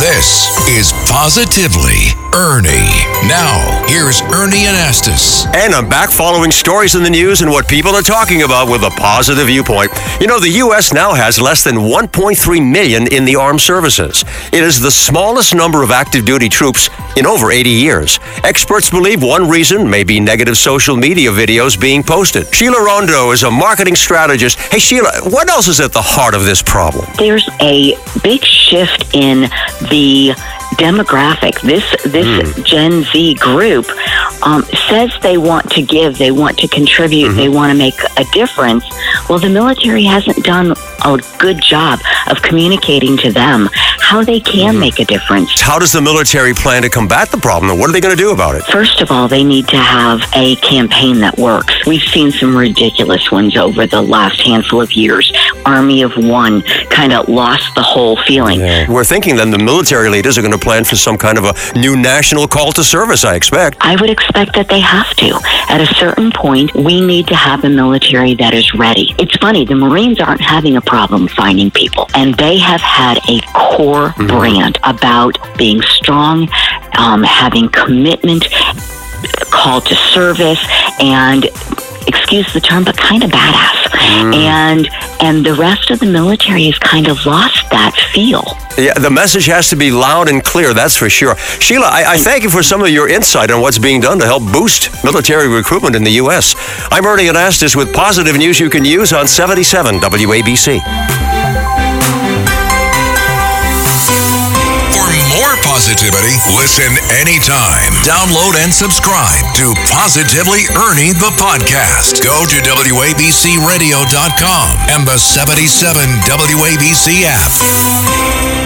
This is Positively Ernie. Now, here's Ernie Anastos. And I'm back following stories in the news and what people are talking about with a positive viewpoint. You know, the U.S. now has less than 1.3 million in the armed services. It is the smallest number of active duty troops in over 80 years. Experts believe one reason may be negative social media videos being posted. Sheila Rondo is a marketing strategist. Hey, Sheila, what else is at the heart of this problem? There's a big shift in the demographic. This this Hmm. Gen Z group um, says they want to give, they want to contribute, Mm-hmm. they want to make a difference. Well, the military hasn't done a good job of communicating to them how they can Mm-hmm. make a difference. How does the military plan to combat the problem, and what are they going to do about it? First of all, they need to have a campaign that works. We've seen some ridiculous ones over the last handful of years. Army of One kind of lost the whole feeling. We're thinking then the military leaders are going to plan for some kind of a new national call to service, I expect. I would expect that they have to. At a certain point, we need to have a military that is ready. It's funny, the Marines aren't having a problem finding people, and they have had a core brand about being strong, um, having commitment, call to service, and excuse the term, but kind of badass. Mm. And and the rest of the military has kind of lost that feel. Yeah, the message has to be loud and clear, that's for sure. Sheila, I, I thank you for some of your insight on what's being done to help boost military recruitment in the U.S. I'm Ernie Anastos with positive news you can use on 77 WABC. Positivity, listen anytime. Download and subscribe to Positively Ernie the podcast. Go to WABCRadio.com and the 77 WABC app.